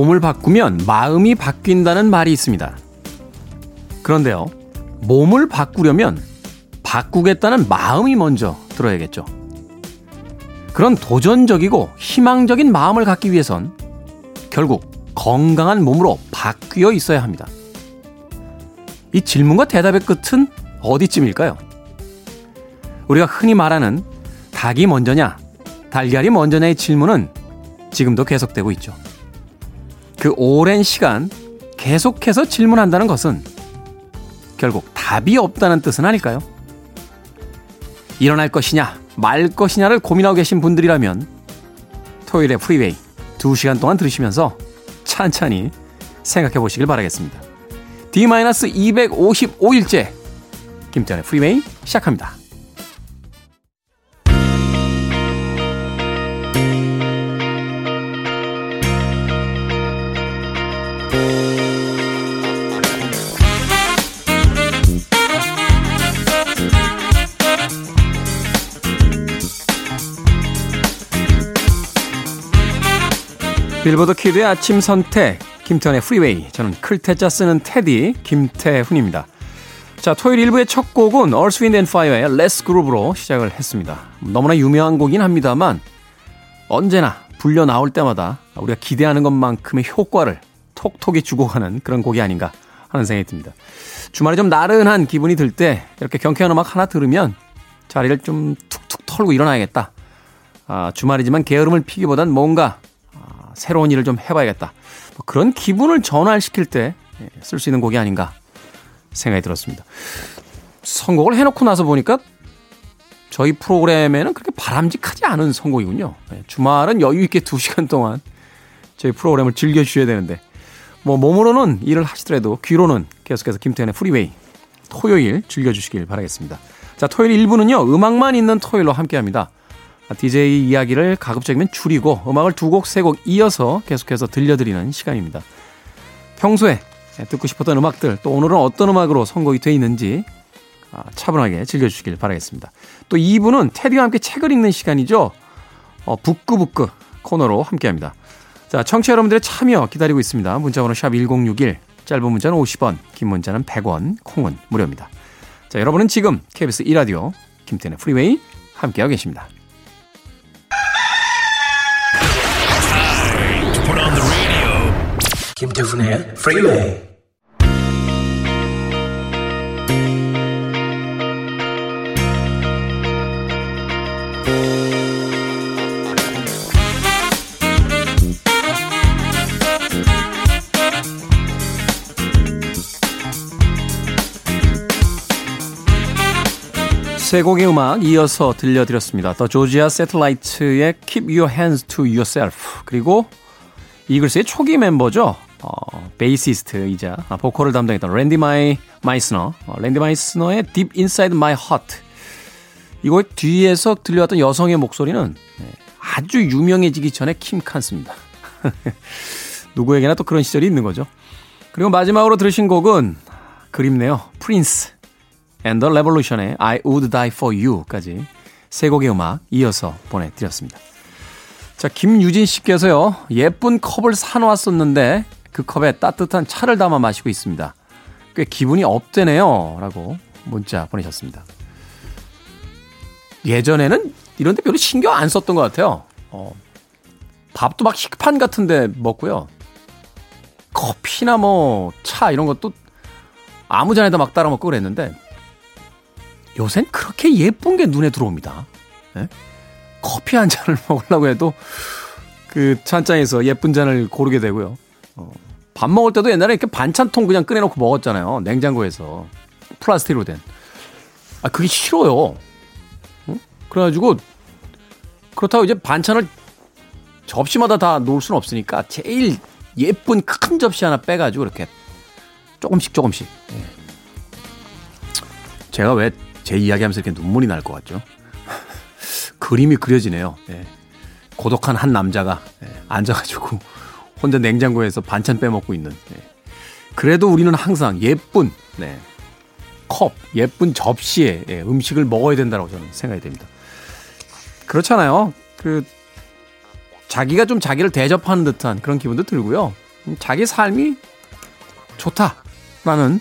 몸을 바꾸면 마음이 바뀐다는 말이 있습니다. 그런데요, 몸을 바꾸려면 바꾸겠다는 마음이 먼저 들어야겠죠. 그런 도전적이고 희망적인 마음을 갖기 위해선 결국 건강한 몸으로 바뀌어 있어야 합니다. 이 질문과 대답의 끝은 어디쯤일까요? 우리가 흔히 말하는 닭이 먼저냐, 달걀이 먼저냐의 질문은 지금도 계속되고 있죠. 그 오랜 시간 계속해서 질문한다는 것은 결국 답이 없다는 뜻은 아닐까요? 일어날 것이냐, 말 것이냐를 고민하고 계신 분들이라면 토요일에 프리웨이 2시간 동안 들으시면서 찬찬히 생각해 보시길 바라겠습니다. D-255일째 김태훈의 프리웨이 시작합니다. 빌보드 키드의 아침 선택 김태훈의 프리웨이 저는 클 태 자 쓰는 테디 김태훈입니다. 자 토요일 1부의 첫 곡은 Earth, Wind and Fire의 Let's Groove로 시작을 했습니다. 너무나 유명한 곡이긴 합니다만 언제나 불려 나올 때마다 우리가 기대하는 것만큼의 효과를 톡톡히 주고 가는 그런 곡이 아닌가 하는 생각이 듭니다. 주말에 좀 나른한 기분이 들 때 이렇게 경쾌한 음악 하나 들으면 자리를 좀 툭툭 털고 일어나야겠다. 아, 주말이지만 게으름을 피기보단 뭔가 새로운 일을 좀 해봐야겠다. 뭐 그런 기분을 전환시킬 때 쓸 수 있는 곡이 아닌가 생각이 들었습니다. 선곡을 해놓고 나서 보니까 저희 프로그램에는 그렇게 바람직하지 않은 선곡이군요. 예, 주말은 여유 있게 2시간 동안 저희 프로그램을 즐겨주셔야 되는데, 뭐, 몸으로는 일을 하시더라도 귀로는 계속해서 김태현의 프리웨이 토요일 즐겨주시길 바라겠습니다. 자, 토요일 1부는요, 음악만 있는 토요일로 함께 합니다. DJ 이야기를 가급적이면 줄이고 음악을 두 곡, 세 곡 이어서 계속해서 들려드리는 시간입니다. 평소에 듣고 싶었던 음악들, 또 오늘은 어떤 음악으로 선곡이 돼 있는지 아, 차분하게 즐겨주시길 바라겠습니다. 또 2부는 테디와 함께 책을 읽는 시간이죠. 어, 북구북구 코너로 함께 합니다. 자, 청취자 여러분들의 참여 기다리고 있습니다. 문자번호 샵 1061, 짧은 문자는 50원, 긴 문자는 100원, 콩은 무료입니다. 자, 여러분은 지금 KBS 1라디오 김태현의 프리웨이 함께하고 계십니다. 김태훈의 프리웨이 세 곡의 음악 이어서 들려드렸습니다. 더 조지아 세틀라이트의 Keep Your Hands to Yourself 그리고 이글스의 초기 멤버죠. 어, 베이시스트이자 보컬을 담당했던 랜디 마이 마이스너, 어, 랜디 마이스너의 Deep Inside My Heart. 이거 뒤에서 들려왔던 여성의 목소리는 네, 아주 유명해지기 전에 킴 칸스입니다. 누구에게나 또 그런 시절이 있는 거죠. 그리고 마지막으로 들으신 곡은 그립네요. 프린스 and the Revolution의 I Would Die For You까지 세 곡의 음악 이어서 보내드렸습니다. 자, 김유진 씨께서요, 예쁜 컵을 사놓았었는데 그 컵에 따뜻한 차를 담아 마시고 있습니다. 꽤 기분이 업되네요. 라고 문자 보내셨습니다. 예전에는 이런데 별로 신경 안 썼던 것 같아요. 어, 밥도 막 식판 같은데 먹고요. 커피나 뭐 차 이런 것도 아무 잔에다 막 따라 먹고 그랬는데 요샌 그렇게 예쁜 게 눈에 들어옵니다. 네? 커피 한 잔을 먹으려고 해도 그 찬장에서 예쁜 잔을 고르게 되고요. 어, 밥 먹을 때도 옛날에 이렇게 반찬통 그냥 꺼내놓고 먹었잖아요. 냉장고에서. 플라스틱으로 된. 아, 그게 싫어요. 어? 그래가지고, 그렇다고 이제 반찬을 접시마다 다 놓을 수는 없으니까 제일 예쁜 큰 접시 하나 빼가지고 이렇게 조금씩 조금씩. 예. 제가 왜 제 이야기하면서 이렇게 눈물이 날 것 같죠? 그림이 그려지네요. 예. 고독한 한 남자가 예, 앉아가지고 혼자 냉장고에서 반찬 빼먹고 있는. 네. 그래도 우리는 항상 예쁜 네. 컵, 예쁜 접시에 예, 음식을 먹어야 된다고 저는 생각이 됩니다. 그렇잖아요. 그 자기가 좀 자기를 대접하는 듯한 그런 기분도 들고요. 자기 삶이 좋다라는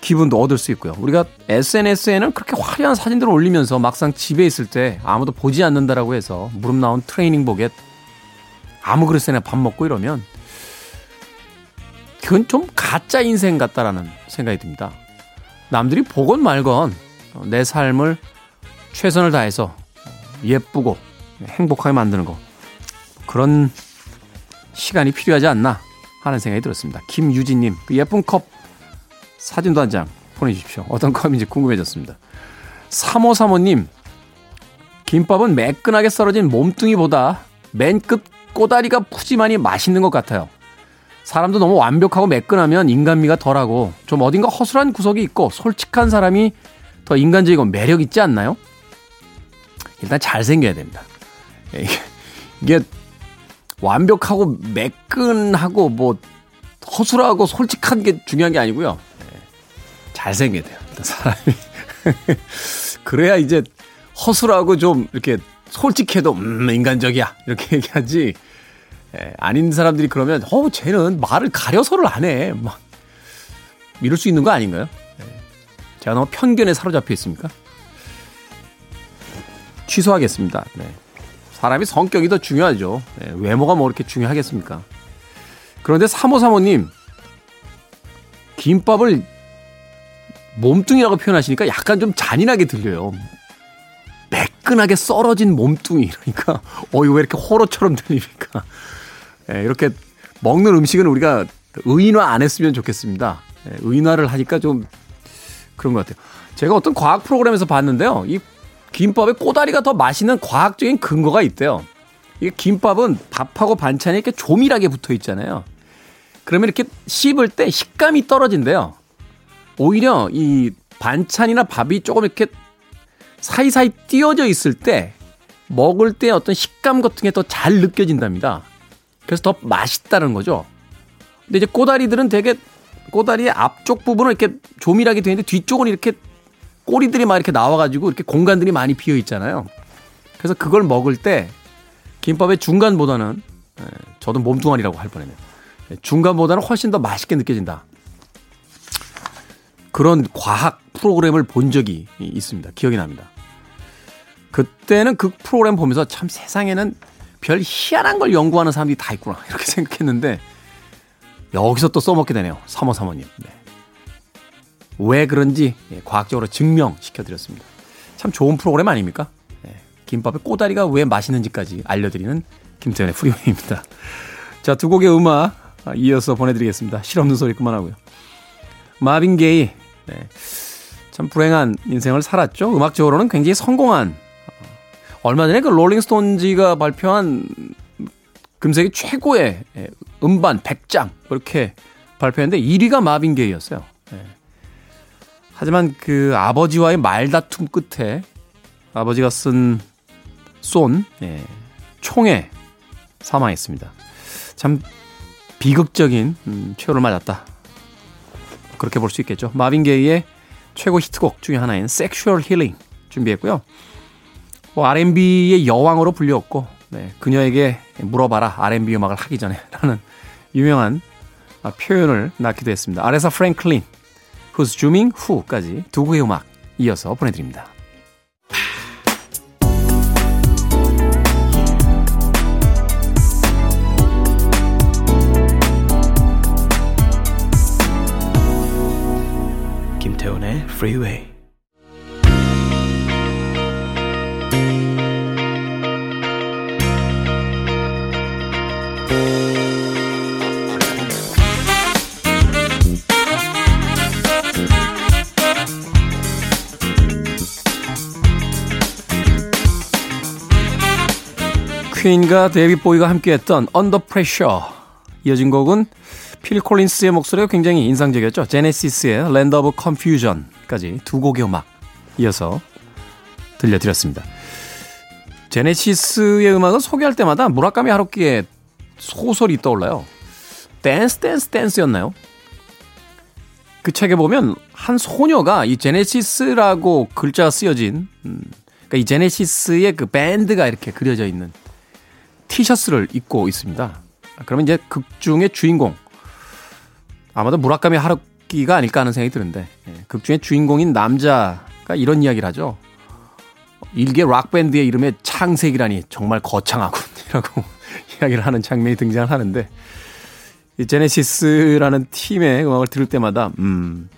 기분도 얻을 수 있고요. 우리가 SNS에는 그렇게 화려한 사진들을 올리면서 막상 집에 있을 때 아무도 보지 않는다라고 해서 무릎 나온 트레이닝복에 아무 그릇에나 밥 먹고 이러면 그건 좀 가짜 인생 같다라는 생각이 듭니다. 남들이 보건 말건 내 삶을 최선을 다해서 예쁘고 행복하게 만드는 거 그런 시간이 필요하지 않나 하는 생각이 들었습니다. 김유진님 그 예쁜 컵 사진도 한 장 보내주십시오. 어떤 컵인지 궁금해졌습니다. 3535님 김밥은 매끈하게 썰어진 몸뚱이보다 맨 끝 꼬다리가 푸짐하니 맛있는 것 같아요. 사람도 너무 완벽하고 매끈하면 인간미가 덜하고 좀 어딘가 허술한 구석이 있고 솔직한 사람이 더 인간적이고 매력 있지 않나요? 일단 잘생겨야 됩니다. 이게 완벽하고 매끈하고 뭐 허술하고 솔직한 게 중요한 게 아니고요. 잘생겨야 돼요. 일단 사람이. 그래야 이제 허술하고 좀 이렇게 솔직해도 음 인간적이야 이렇게 얘기하지. 예, 아닌 사람들이 그러면 어 쟤는 말을 가려서를 안 해. 막 이럴 수 있는 거 아닌가요? 예. 제가 너무 편견에 사로잡혀 있습니까? 취소하겠습니다. 네. 사람이 성격이 더 중요하죠. 네, 외모가 뭐 이렇게 중요하겠습니까? 그런데 3535님, 김밥을 몸뚱이라고 표현하시니까 약간 좀 잔인하게 들려요. 매끈하게 썰어진 몸뚱이. 그러니까, 어, 이거 왜 이렇게 호러처럼 들립니까? 네, 이렇게 먹는 음식은 우리가 의인화 안 했으면 좋겠습니다. 네, 의인화를 하니까 좀 그런 것 같아요. 제가 어떤 과학 프로그램에서 봤는데요. 이 김밥에 꼬다리가 더 맛있는 과학적인 근거가 있대요. 이게 김밥은 밥하고 반찬이 이렇게 조밀하게 붙어 있잖아요. 그러면 이렇게 씹을 때 식감이 떨어진대요. 오히려 이 반찬이나 밥이 조금 이렇게 사이사이 띄어져 있을 때 먹을 때 어떤 식감 같은 게 더 잘 느껴진답니다. 그래서 더 맛있다는 거죠. 근데 이제 꼬다리들은 되게 꼬다리의 앞쪽 부분은 이렇게 조밀하게 되어 있는데 뒤쪽은 이렇게 꼬리들이 막 이렇게 나와가지고 이렇게 공간들이 많이 비어 있잖아요. 그래서 그걸 먹을 때 김밥의 중간보다는 예, 저도 몸뚱아리라고 할 뻔했네요. 예, 중간보다는 훨씬 더 맛있게 느껴진다. 그런 과학 프로그램을 본 적이 있습니다. 기억이 납니다. 그때는 그 프로그램 보면서 참 세상에는 별 희한한 걸 연구하는 사람들이 다 있구나. 이렇게 생각했는데 여기서 또 써먹게 되네요. 3호 사모님. 네. 왜 그런지 예, 과학적으로 증명시켜드렸습니다. 참 좋은 프로그램 아닙니까? 예, 김밥의 꼬다리가 왜 맛있는지까지 알려드리는 김태훈의 프리웨이입니다. 자, 두 곡의 음악 이어서 보내드리겠습니다. 실없는 소리 그만하고요. 마빈 게이, 네. 참 불행한 인생을 살았죠. 음악적으로는 굉장히 성공한. 어, 얼마 전에 그 롤링스톤지가 발표한 금세기 최고의 예, 음반 100장 이렇게 발표했는데 1위가 마빈 게이였어요. 하지만 그 아버지와의 말다툼 끝에 아버지가 쓴 쏜, 예, 총에 사망했습니다. 참 비극적인 음, 최후를 맞았다. 그렇게 볼 수 있겠죠. 마빈 게이의 최고 히트곡 중에 하나인 Sexual Healing 준비했고요. 뭐 R&B의 여왕으로 불렸고 네, 그녀에게 물어봐라 R&B 음악을 하기 전에 라는 유명한 표현을 낳기도 했습니다. 아레사 프랭클린 Who's Zooming Who까지 두 곡의 음악 이어서 보내드립니다. 김태훈의 Freeway 퀸과 데이빗 보위가 함께했던 Under Pressure 이어진 곡은 필 콜린스의 목소리가 굉장히 인상적이었죠. 제네시스의 Land of Confusion까지 두 곡의 음악 이어서 들려드렸습니다. 제네시스의 음악은 소개할 때마다 무라카미 하루키의 소설이 떠올라요. 댄스 댄스 댄스였나요? 그 책에 보면 한 소녀가 이 제네시스라고 글자가 쓰여진 음, 그러니까 이 제네시스의 그 밴드가 이렇게 그려져 있는 티셔츠를 입고 있습니다. 그러면 이제 극 중의 주인공 아마도 무라카미 하루키가 아닐까 하는 생각이 드는데 예, 극 중의 주인공인 남자가 이런 이야기를 하죠. 일개 락밴드의 이름에 창색이라니 정말 거창하군이라고 이야기를 하는 장면이 등장을 하는데 이 제네시스라는 팀의 음악을 들을 때마다 음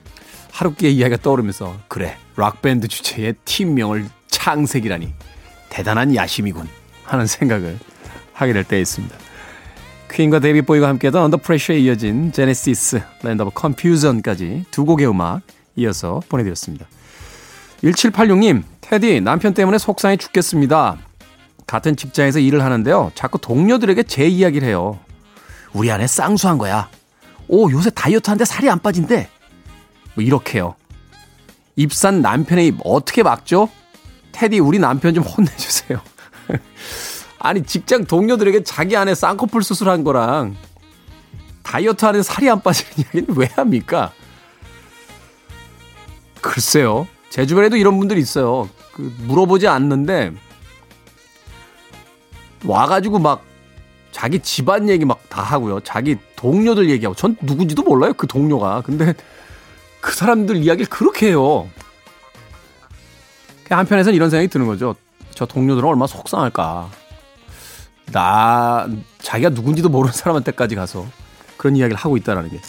하루키의 이야기가 떠오르면서 그래 락밴드 주제에 팀명을 창세기라니 대단한 야심이군 하는 생각을 하게 될때 있습니다. 퀸과 데이빗 보위가 함께했던 Under Pressure에 이어진 제네시스, Land of Confusion까지 두 곡의 음악 이어서 보내드렸습니다. 1786님, 테디 남편 때문에 속상해 죽겠습니다. 같은 직장에서 일을 하는데요. 자꾸 동료들에게 제 이야기를 해요. 우리 아내 쌍수한 거야. 오, 요새 다이어트 하는데 살이 안 빠진대. 뭐 이렇게요. 입산 남편의 입 어떻게 막죠? 테디 우리 남편 좀 혼내주세요. 아니 직장 동료들에게 자기 아내 쌍꺼풀 수술한 거랑 다이어트 하는 살이 안 빠지는 이야기는 왜 합니까? 글쎄요. 제 주변에도 이런 분들이 있어요. 그 물어보지 않는데 와가지고 막 자기 집안 얘기 막 다 하고요. 자기 동료들 얘기하고 전 누군지도 몰라요. 그 동료가. 근데 그 사람들 이야기를 그렇게 해요. 한편에서는 이런 생각이 드는 거죠. 저 동료들은 얼마나 속상할까. 나, 자기가 누군지도 모르는 사람한테까지 가서 그런 이야기를 하고 있다라는 게.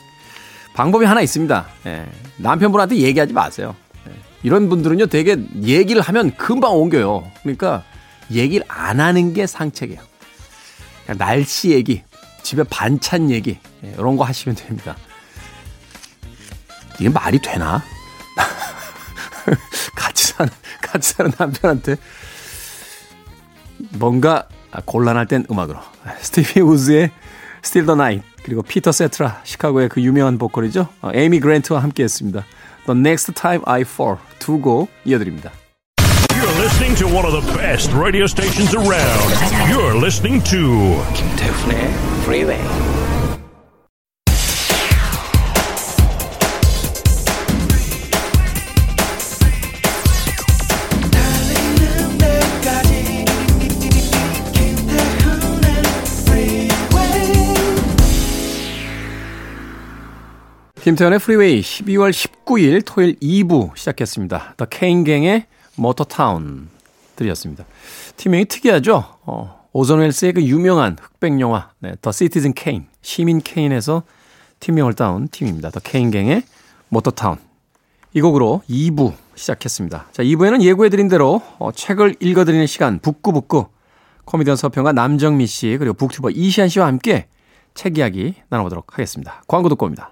방법이 하나 있습니다. 예. 남편분한테 얘기하지 마세요. 예. 이런 분들은요, 되게 얘기를 하면 금방 옮겨요. 그러니까 얘기를 안 하는 게 상책이에요. 날씨 얘기, 집에 반찬 얘기, 예, 이런 거 하시면 됩니다. 이게 말이 되나? 같이 사는, 같이 사는 남편한테 뭔가 곤란할 땐 음악으로. 스티비 우즈의 Still the Night 그리고 피터 세트라 시카고의 그 유명한 보컬이죠. 에이미 그랜트와 함께 했습니다. The Next Time I Fall 두 곡 이어드립니다. You're listening to one of the best radio stations around. You're listening to 김태훈의 Freeway. 김태훈의 프리웨이 12월 19일 토요일 2부 시작했습니다. 더 케인갱의 Motortown 들으셨습니다. 팀명이 특이하죠? 어, 오손 웰스의 그 유명한 흑백 영화 네, The Citizen Kane, 시민 케인에서 팀명을 따온 팀입니다. 더 케인갱의 Motortown. 이 곡으로 2부 시작했습니다. 자, 2부에는 예고해드린 대로 어, 책을 읽어드리는 시간 북구북구 코미디언 서평가 남정미 씨 그리고 북튜버 이시안 씨와 함께 책 이야기 나눠보도록 하겠습니다. 광고 듣고 옵니다.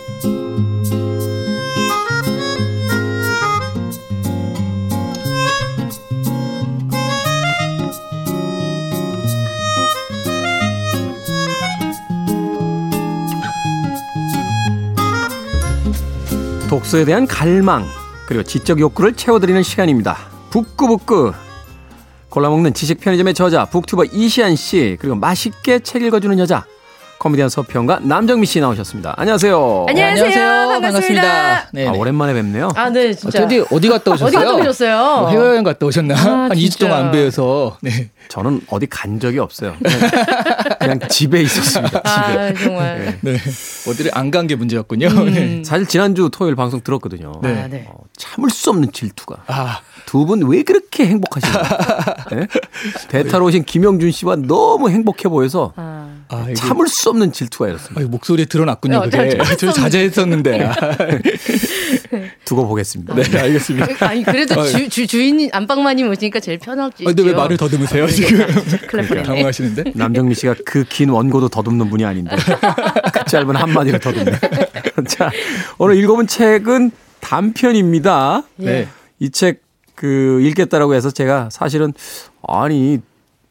독서에 대한 갈망 그리고 지적 욕구를 채워드리는 시간입니다. 북구북구 골라먹는 지식 편의점의 저자 북튜버 이시안 씨 그리고 맛있게 책 읽어주는 여자 코미디언 서평가 남정미 씨 나오셨습니다. 안녕하세요. 안녕하세요. 안녕하세요. 반갑습니다. 반갑습니다. 네. 아, 오랜만에 뵙네요. 아, 네, 어, 진짜. 테디 어디 갔다 오셨어요? 어디 갔다 오셨어요? 뭐 해외여행 갔다 오셨나? 아, 한 2주 진짜. 동안 안 뵈어서. 네. 저는 어디 간 적이 없어요. 그냥, 그냥 집에 있었습니다. 집에. 아, 정말. 네. 어디를 안 간 게 문제였군요. 음. 네. 사실 지난주 토요일 방송 들었거든요. 아, 네. 어, 참을 수 없는 질투가. 아, 두 분 왜 그렇게 행복하신가요? 네? 대타로 오신 김영준 씨와 너무 행복해 보여서 아. 아, 참을 수 없는 질투가 일었습니다. 아, 목소리에 드러났군요. 어, 그게. 저- 저 자제했었는데. 아, 두고 보겠습니다. 네, 알겠습니다. 아니, 그래도 어, 주, 주, 주인, 안방마님 오시니까 제일 편하지. 아, 근데 왜 말을 더듬으세요, 지금? 당황하시는데? 남정미 씨가 그 긴 원고도 더듬는 분이 아닌데 그 짧은 한 마디를 더듬네. 자, 오늘 읽어본 책은 단편입니다. 네. 이 책 그 읽겠다라고 해서 제가 사실은 아니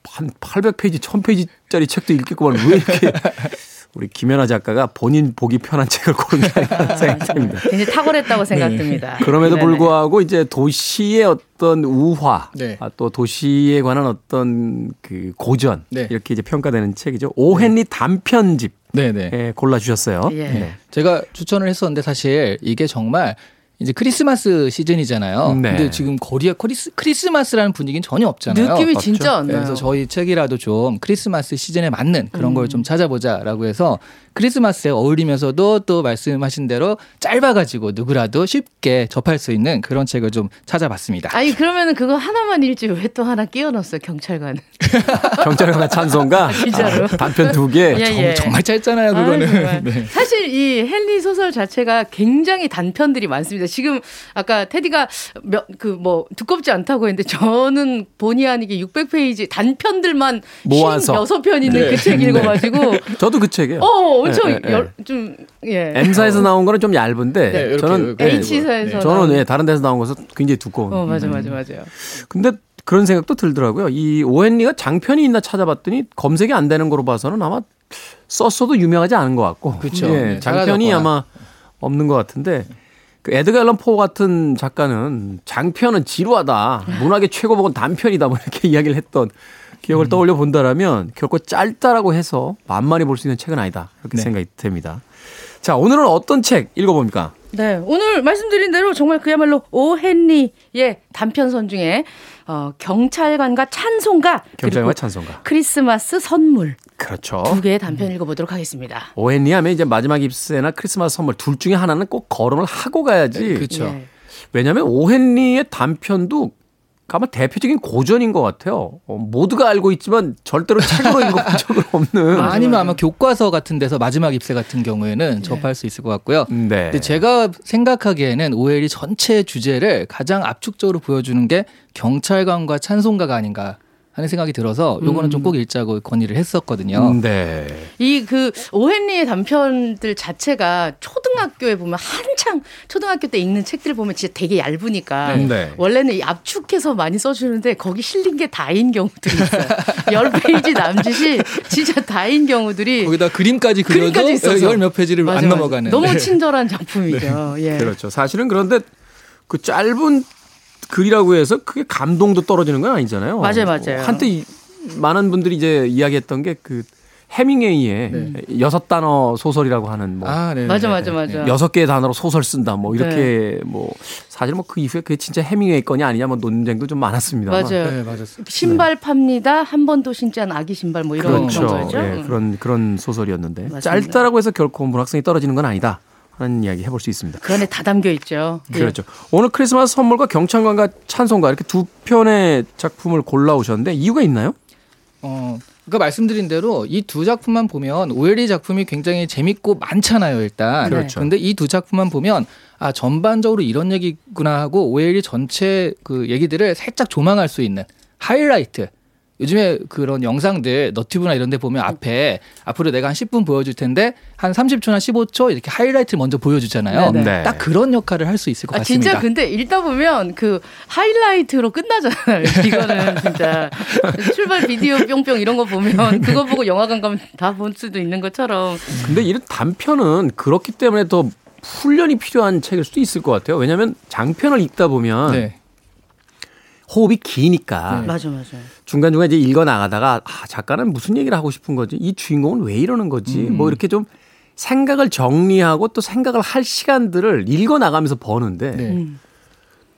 한 800페이지, 1000페이지짜리 책도 읽겠구만 왜 이렇게 우리 김연아 작가가 본인 보기 편한 책을 고른 게 아닌가 생각이 듭니다. 굉장히 탁월했다고 생각됩니다. 그럼에도 네네. 불구하고 이제 도시의 어떤 우화, 네. 아, 또 도시에 관한 어떤 그 고전 네. 이렇게 이제 평가되는 책이죠. 오헨리 단편집 네네. 에 골라주셨어요. 예. 네. 제가 추천을 했었는데 사실 이게 정말 이제 크리스마스 시즌이잖아요. 네. 근데 지금 거리에 크리스, 크리스마스라는 분위기는 전혀 없잖아요. 느낌이 없죠. 진짜 안 네, 나요. 그래서 저희 책이라도 좀 크리스마스 시즌에 맞는 그런 음. 걸좀 찾아보자라고 해서 크리스마스에 어울리면서도 또 말씀하신 대로 짧아가지고 누구라도 쉽게 접할 수 있는 그런 책을 좀 찾아봤습니다. 아니 그러면은 그거 하나만 읽지 왜 또 하나 끼워 넣었어요 경찰관. 찬송가 진짜로. 아, 단편 두 개. 예, 예. 정말 짧잖아요, 그거는. 정말. 네. 사실 이 헨리 소설 자체가 굉장히 단편들이 많습니다. 지금 아까 테디가 그뭐 두껍지 않다고 했는데 저는 본의 아니게 600페이지 단편들만 모아서. 56편 있는 네. 그책 읽어가지고 저도 그 책이에요. 어 엄청 예, 예, 예. 열, 좀 예. M사에서 나온 거는 좀 얇은데 네, 이렇게, 저는 이렇게. 예, H사에서 저는 예, 다른 데서 나온 것은 굉장히 두꺼운. 어 맞아 맞아 맞아요. 근데 그런 생각도 들더라고요. 이 오헨리가 장편이 있나 찾아봤더니 검색이 안 되는 거로 봐서는 아마 썼어도 유명하지 않은 것 같고. 그쵸. 예, 네, 장편이. 아마 없는 것 같은데. 그 에드가 앨런 포 같은 작가는 장편은 지루하다. 문학의 최고봉은 단편이다. 뭐 이렇게 이야기를 했던 기억을 떠올려 본다라면 결코 짧다라고 해서 만만히 볼 수 있는 책은 아니다. 이렇게 네. 생각이 됩니다. 자, 오늘은 어떤 책 읽어봅니까? 네, 오늘 말씀드린 대로 정말 그야말로 오헨리의 단편선 중에 어, 경찰관과 찬송가 경찰과 그리고 찬송가. 크리스마스 선물 그렇죠. 두 개의 단편 읽어보도록 하겠습니다. 오헨리 하면 이제 마지막 입세나 크리스마스 선물 둘 중에 하나는 꼭 거론을 하고 가야지. 그렇죠. 예. 왜냐하면 오헨리의 단편도 아마 대표적인 고전인 것 같아요. 어, 모두가 알고 있지만 절대로 책으로 읽어본 적은 없는. 아니면. 아마 교과서 같은 데서 마지막 입세 같은 경우에는 접할 수 있을 것 같고요. 네. 근데 제가 생각하기에는 오엘이 전체 주제를 가장 압축적으로 보여주는 게 경찰관과 찬송가가 아닌가 하는 생각이 들어서 요거는 좀꼭 읽자고 건의를 했었거든요. 음, 네. 이 그 오헨리의 단편들 자체가 초등학교에 보면 한창 초등학교 때 읽는 책들 보면 진짜 되게 얇으니까 네. 원래는 이 압축해서 많이 써주는데 거기 실린 게 다인 경우들이 있어요. 열 페이지 남짓이 진짜 다인 경우들이 거기다 그림까지 그려도 그림까지 있어서. 열몇 페이지를 맞아, 안 맞아. 넘어가는. 너무 네. 친절한 작품이죠. 예. 그렇죠. 사실은 그런데 그 짧은 글이라고 해서 그게 감동도 떨어지는 건 아니잖아요. 맞아요, 맞아요. 한때 이- 많은 분들이 이제 이야기했던 게그 해밍웨이의 여섯 단어 소설이라고 하는 뭐 아, 네. 맞아, 네, 맞아, 네, 맞아. 네. 여섯 개의 단어로 소설 쓴다 뭐 이렇게 뭐 사실 뭐 그 이후에 그게 진짜 해밍웨이 건이 아니냐 뭐 논쟁도 좀 많았습니다. 맞아요. 네, 맞았어요. 신발 팝니다. 한 번도 신지 않은 아기 신발 뭐 이런 그렇죠. 그런 거죠. 예, 음. 그런 그런 소설이었는데 맞습니다. 짧다라고 해서 결코 문학성이 떨어지는 건 아니다 하는 이야기 해볼 수 있습니다. 그 안에 다 담겨 있죠. 예. 그렇죠. 오늘 크리스마스 선물과 경찰관과 찬송가 이렇게 두 편의 작품을 골라 오셨는데 이유가 있나요? 어, 그러니까 말씀드린 대로 이 두 작품만 보면 오엘리 작품이 굉장히 재밌고 많잖아요, 일단. 그렇죠. 근데 이 두 작품만 보면 아, 전반적으로 이런 얘기구나 하고 오엘리 전체 그 얘기들을 살짝 조망할 수 있는 하이라이트. 요즘에 그런 영상들 너튜브나 이런 데 보면 앞에 앞으로 내가 한 10분 보여줄 텐데 한 30초나 15초 이렇게 하이라이트를 먼저 보여주잖아요. 네네. 네. 딱 그런 역할을 할 수 있을 것 아, 같습니다. 진짜 근데 읽다 보면 그 하이라이트로 끝나잖아요. 이거는 진짜 출발 비디오 뿅뿅 이런 거 보면 그거 보고 영화관 가면 다 볼 수도 있는 것처럼 근데 이런 단편은 그렇기 때문에 더 훈련이 필요한 책일 수도 있을 것 같아요. 왜냐하면 장편을 읽다 보면 네. 호흡이 기니까 맞아 맞아. 중간중간 이제 읽어 나가다가 아, 작가는 무슨 얘기를 하고 싶은 거지? 이 주인공은 왜 이러는 거지? 뭐 이렇게 좀 생각을 정리하고 또 생각을 할 시간들을 읽어 나가면서 버는데 네. 음.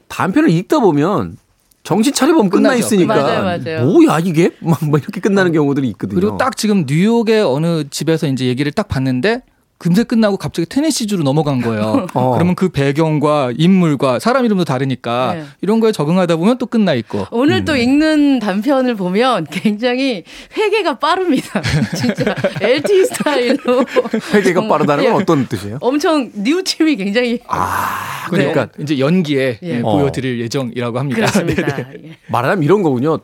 단편을 읽다 보면 정신 차려보면 끝나. 있으니까 맞아요, 맞아요. 뭐야 이게 막, 뭐 이렇게 끝나는 경우들이 있거든요. 그리고 딱 지금 뉴욕의 어느 집에서 이제 얘기를 딱 봤는데 금세 끝나고 갑자기 테네시주로 넘어간 거예요. 어. 그러면 그 배경과 인물과 사람 이름도 다르니까 네. 이런 거에 적응하다 보면 또 끝나 있고. 오늘 음. 또 읽는 단편을 보면 굉장히 회개가 빠릅니다. 진짜 LT 스타일로 회개가 정말, 빠르다는 건 예. 어떤 뜻이에요? 엄청 뉘우침이 굉장히 아, 그러니까 그러니까 이제 연기에 예. 예, 보여드릴 예정이라고 합니다. 네, 네. 예. 말하자면 이런 거군요.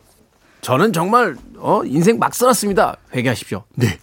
저는 정말 어 인생 막 살았습니다. 회개하십시오. 네.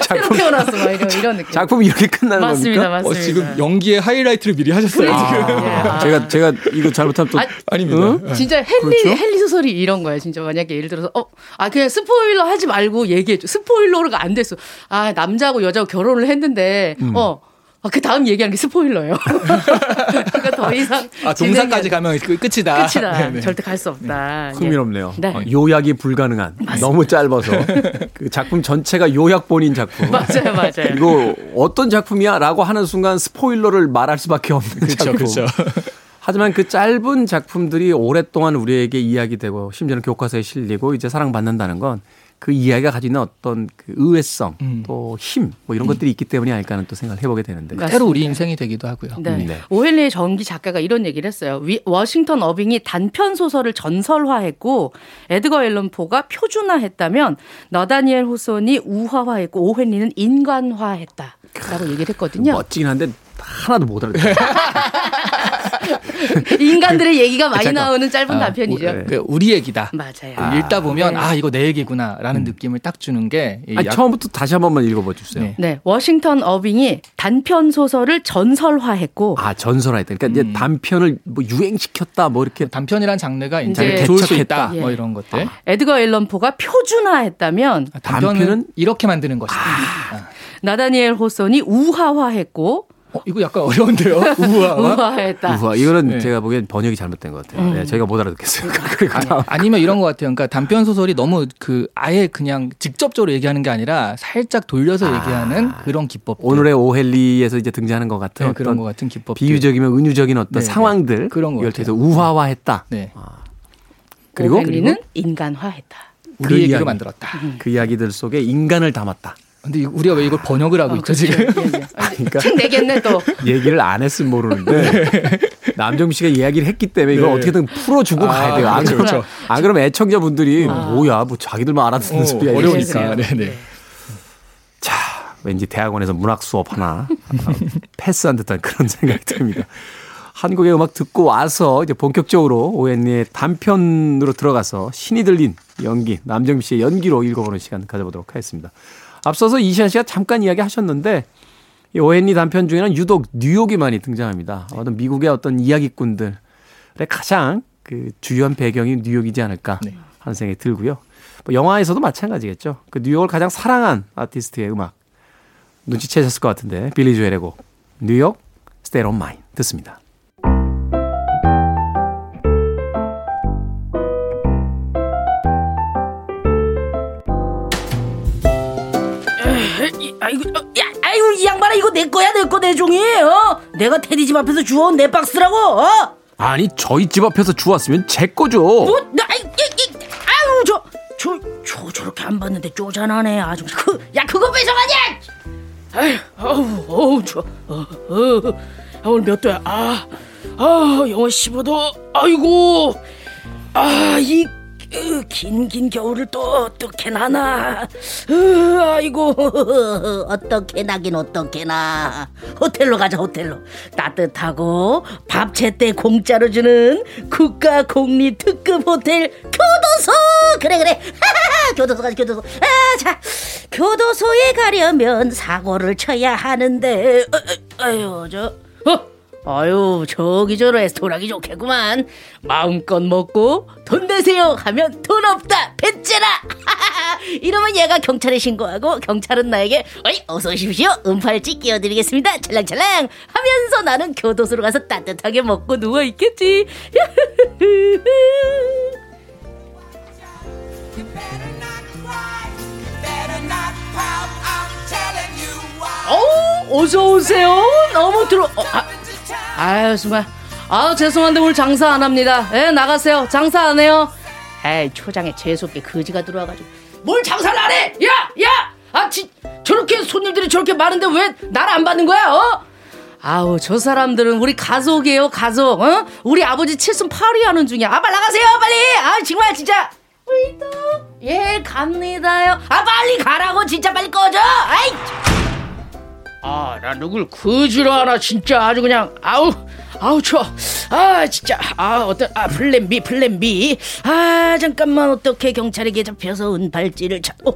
새로 태어났어 막 이런 이런 느낌. 작품이 이렇게 끝나는 맞습니다, 겁니까? 어, 맞습니다. 지금 연기의 하이라이트를 미리 하셨어요. 지금. 예, 아. 제가 제가 이거 잘못하면 또 아, 아닙니다. 진짜 헨리 그렇죠? 헨리 소설이 이런 거예요. 진짜 만약에 예를 들어서 어아 그냥 스포일러 하지 말고 얘기해 줘. 스포일러가 안 됐어. 아 남자하고 여자하고 결혼을 했는데 음. 어. 아, 그 다음 얘기하는 게 스포일러예요. 그러니까 더 이상 아, 진행이 동사까지 안- 가면 그 끝이다. 끝이다. 네네. 절대 갈 수 없다. 예. 흥미롭네요. 네. 어, 요약이 불가능한 너무 짧아서 그 작품 전체가 요약본인 작품. 맞아요, 맞아요. 이거 어떤 작품이야 라고 하는 순간 스포일러를 말할 수밖에 없는 그렇죠, 작품. 그렇죠. 하지만 그 짧은 작품들이 오랫동안 우리에게 이야기되고 심지어는 교과서에 실리고 이제 사랑받는다는 건 그 이야기가 가지고 있는 어떤 그 의외성 음. 또힘 뭐 이런 것들이 있기 때문이 아닐까 하는 또 생각을 해보게 되는데 때로 우리 인생이 되기도 하고요. 네. 음, 네. 오헬리의 전기 작가가 이런 얘기를 했어요. 위- 워싱턴 어빙이 단편 소설을 전설화했고 에드거 앨런 포가 표준화했다면 너다니엘 호손이 우화화했고 오헨리는 인간화했다라고 얘기를 했거든요. 멋지긴 한데 하나도 못 알아듣어요. 인간들의 얘기가 많이 잠깐. 나오는 짧은 아, 단편이죠. 우- 그 우리 얘기다. 맞아요. 읽다 보면 네. 아 이거 내 얘기구나라는 느낌을 딱 주는 게이 아니, 약- 처음부터 다시 한 번만 읽어봐 주세요. 네. 네, 워싱턴 어빙이 단편 소설을 전설화했고 아 전설화했다. 그러니까 음. 이제 단편을 뭐 유행시켰다 뭐 이렇게 단편이란 장르가 이제 좋을 수 개척했다. 있다. 예. 뭐 이런 것들. 에드거 앨런 포가 표준화했다면 아, 단편은, 단편은? 이렇게 만드는 것이다. 아. 나다니엘 호손이 우화화했고 어, 이거 약간 어려운데요. 우와. 우화했다. 우와 이거는 네. 제가 보기엔 번역이 잘못된 것 같아요. 네, 저희가 못 알아듣겠어요. 아니, 아니 면 이런 것 같아요. 그러니까 단편 소설이 너무 그 아예 그냥 직접적으로 얘기하는 게 아니라 살짝 돌려서 얘기하는 그런 기법. 오늘의 오헬리에서 이제 등장하는 것 같은 네, 그런 것 같은 기법. 비유적이면 은유적인 어떤 네, 상황들 네. 그런 것 이걸 통해서 우화화했다. 네. 그리고 오헨리는 인간화했다. 우리 그 얘기로 이야기. 만들었다. 그 이야기들 속에 인간을 담았다. 근데 이- 우리가 왜 이걸 번역을 하고 있죠 지금? 그러니까 책 내겠네 또. 얘기를 안 했으면 모르는데 남정미 씨가 이야기를 했기 때문에 이걸 네. 어떻게든 풀어주고 아, 가야 돼요. 안 그렇죠, 그러면, 그렇죠. 안 그러면 애청자분들이 뭐야 뭐 자기들만 알아듣는 어, 소리야. 어려우니까. 네네. 자, 왠지 대학원에서 문학 수업 하나 패스한 듯한 그런 생각이 듭니다. 한국의 음악 듣고 와서 이제 본격적으로 오웬리의 단편으로 들어가서 신이 들린 연기, 남정미 씨의 연기로 읽어보는 시간 가져보도록 하겠습니다. 앞서서 이시안 씨가 잠깐 이야기 하셨는데 이 오웬리 단편 중에는 유독 뉴욕이 많이 등장합니다. 어떤 미국의 어떤 이야기꾼들의 가장 그 주요한 배경이 뉴욕이지 않을까 네. 하는 생각이 들고요. 뭐 영화에서도 마찬가지겠죠. 그 뉴욕을 가장 사랑한 아티스트의 음악 눈치채셨을 것 같은데 빌리 조엘의 곡 뉴욕 State of Mind 듣습니다. 아이고, 어, 야, 아이고 이 양반아 이거 내 거야 내 거 내 종이 어? 내가 테디 집 앞에서 주워온 내 박스라고 어? 아니 저희 집 앞에서 주웠으면 제 거죠. 뭐? 나, 아이, 이, 이, 아유 저, 저, 저 저렇게 안 봤는데 쪼잔하네 아주 그, 야 그거 뺏어가냐 아유 어우 어우 저 어, 어, 오늘 몇 도야 아, 아 영하 15도 아이고 아 이 긴긴 겨울을 또 어떻게 나나? 으, 아이고 어떻게 나긴 어떻게 나. 호텔로 가자 호텔로. 따뜻하고 밥 제때 공짜로 주는 국가 공립 특급 호텔 교도소. 그래 그래. 교도소 가자 교도소. 아자 교도소에 가려면 사고를 쳐야 하는데 어, 어, 아유 저 어? 아유 저기 저 레스토랑이 좋겠구만. 마음껏 먹고 돈 내세요 하면 돈 없다 배째라. 이러면 얘가 경찰에 신고하고 경찰은 나에게 어이 어서 오십시오. 은팔찌 끼워드리겠습니다. 찰랑찰랑 하면서 나는 교도소로 가서 따뜻하게 먹고 누워 있겠지. 어 어서 오세요. 너무 들어 어, 아, 아유 정말. 아 죄송한데 오늘 장사 안 합니다. 예 나가세요. 장사 안 해요? 에이 초장에 재수없게 거지가 들어와가지고. 뭘 장사를 안 해? 야! 야! 아 지, 저렇게 손님들이 저렇게 많은데 왜 나를 안 받는 거야 어? 아우 저 사람들은 우리 가족이에요 가족 어? 우리 아버지 칠순 파티 하는 중이야. 아 빨리 나가세요 빨리! 아 정말 진짜. 예 갑니다요. 아 빨리 가라고 진짜. 빨리 꺼져. 아이 아, 나 누굴 거지로 하나 진짜 아주 그냥 아우 아우 추워 아 진짜. 아 어떤 아 plan B plan B. 아 잠깐만 어떻게 경찰에게 잡혀서 은팔찌를 찾 어?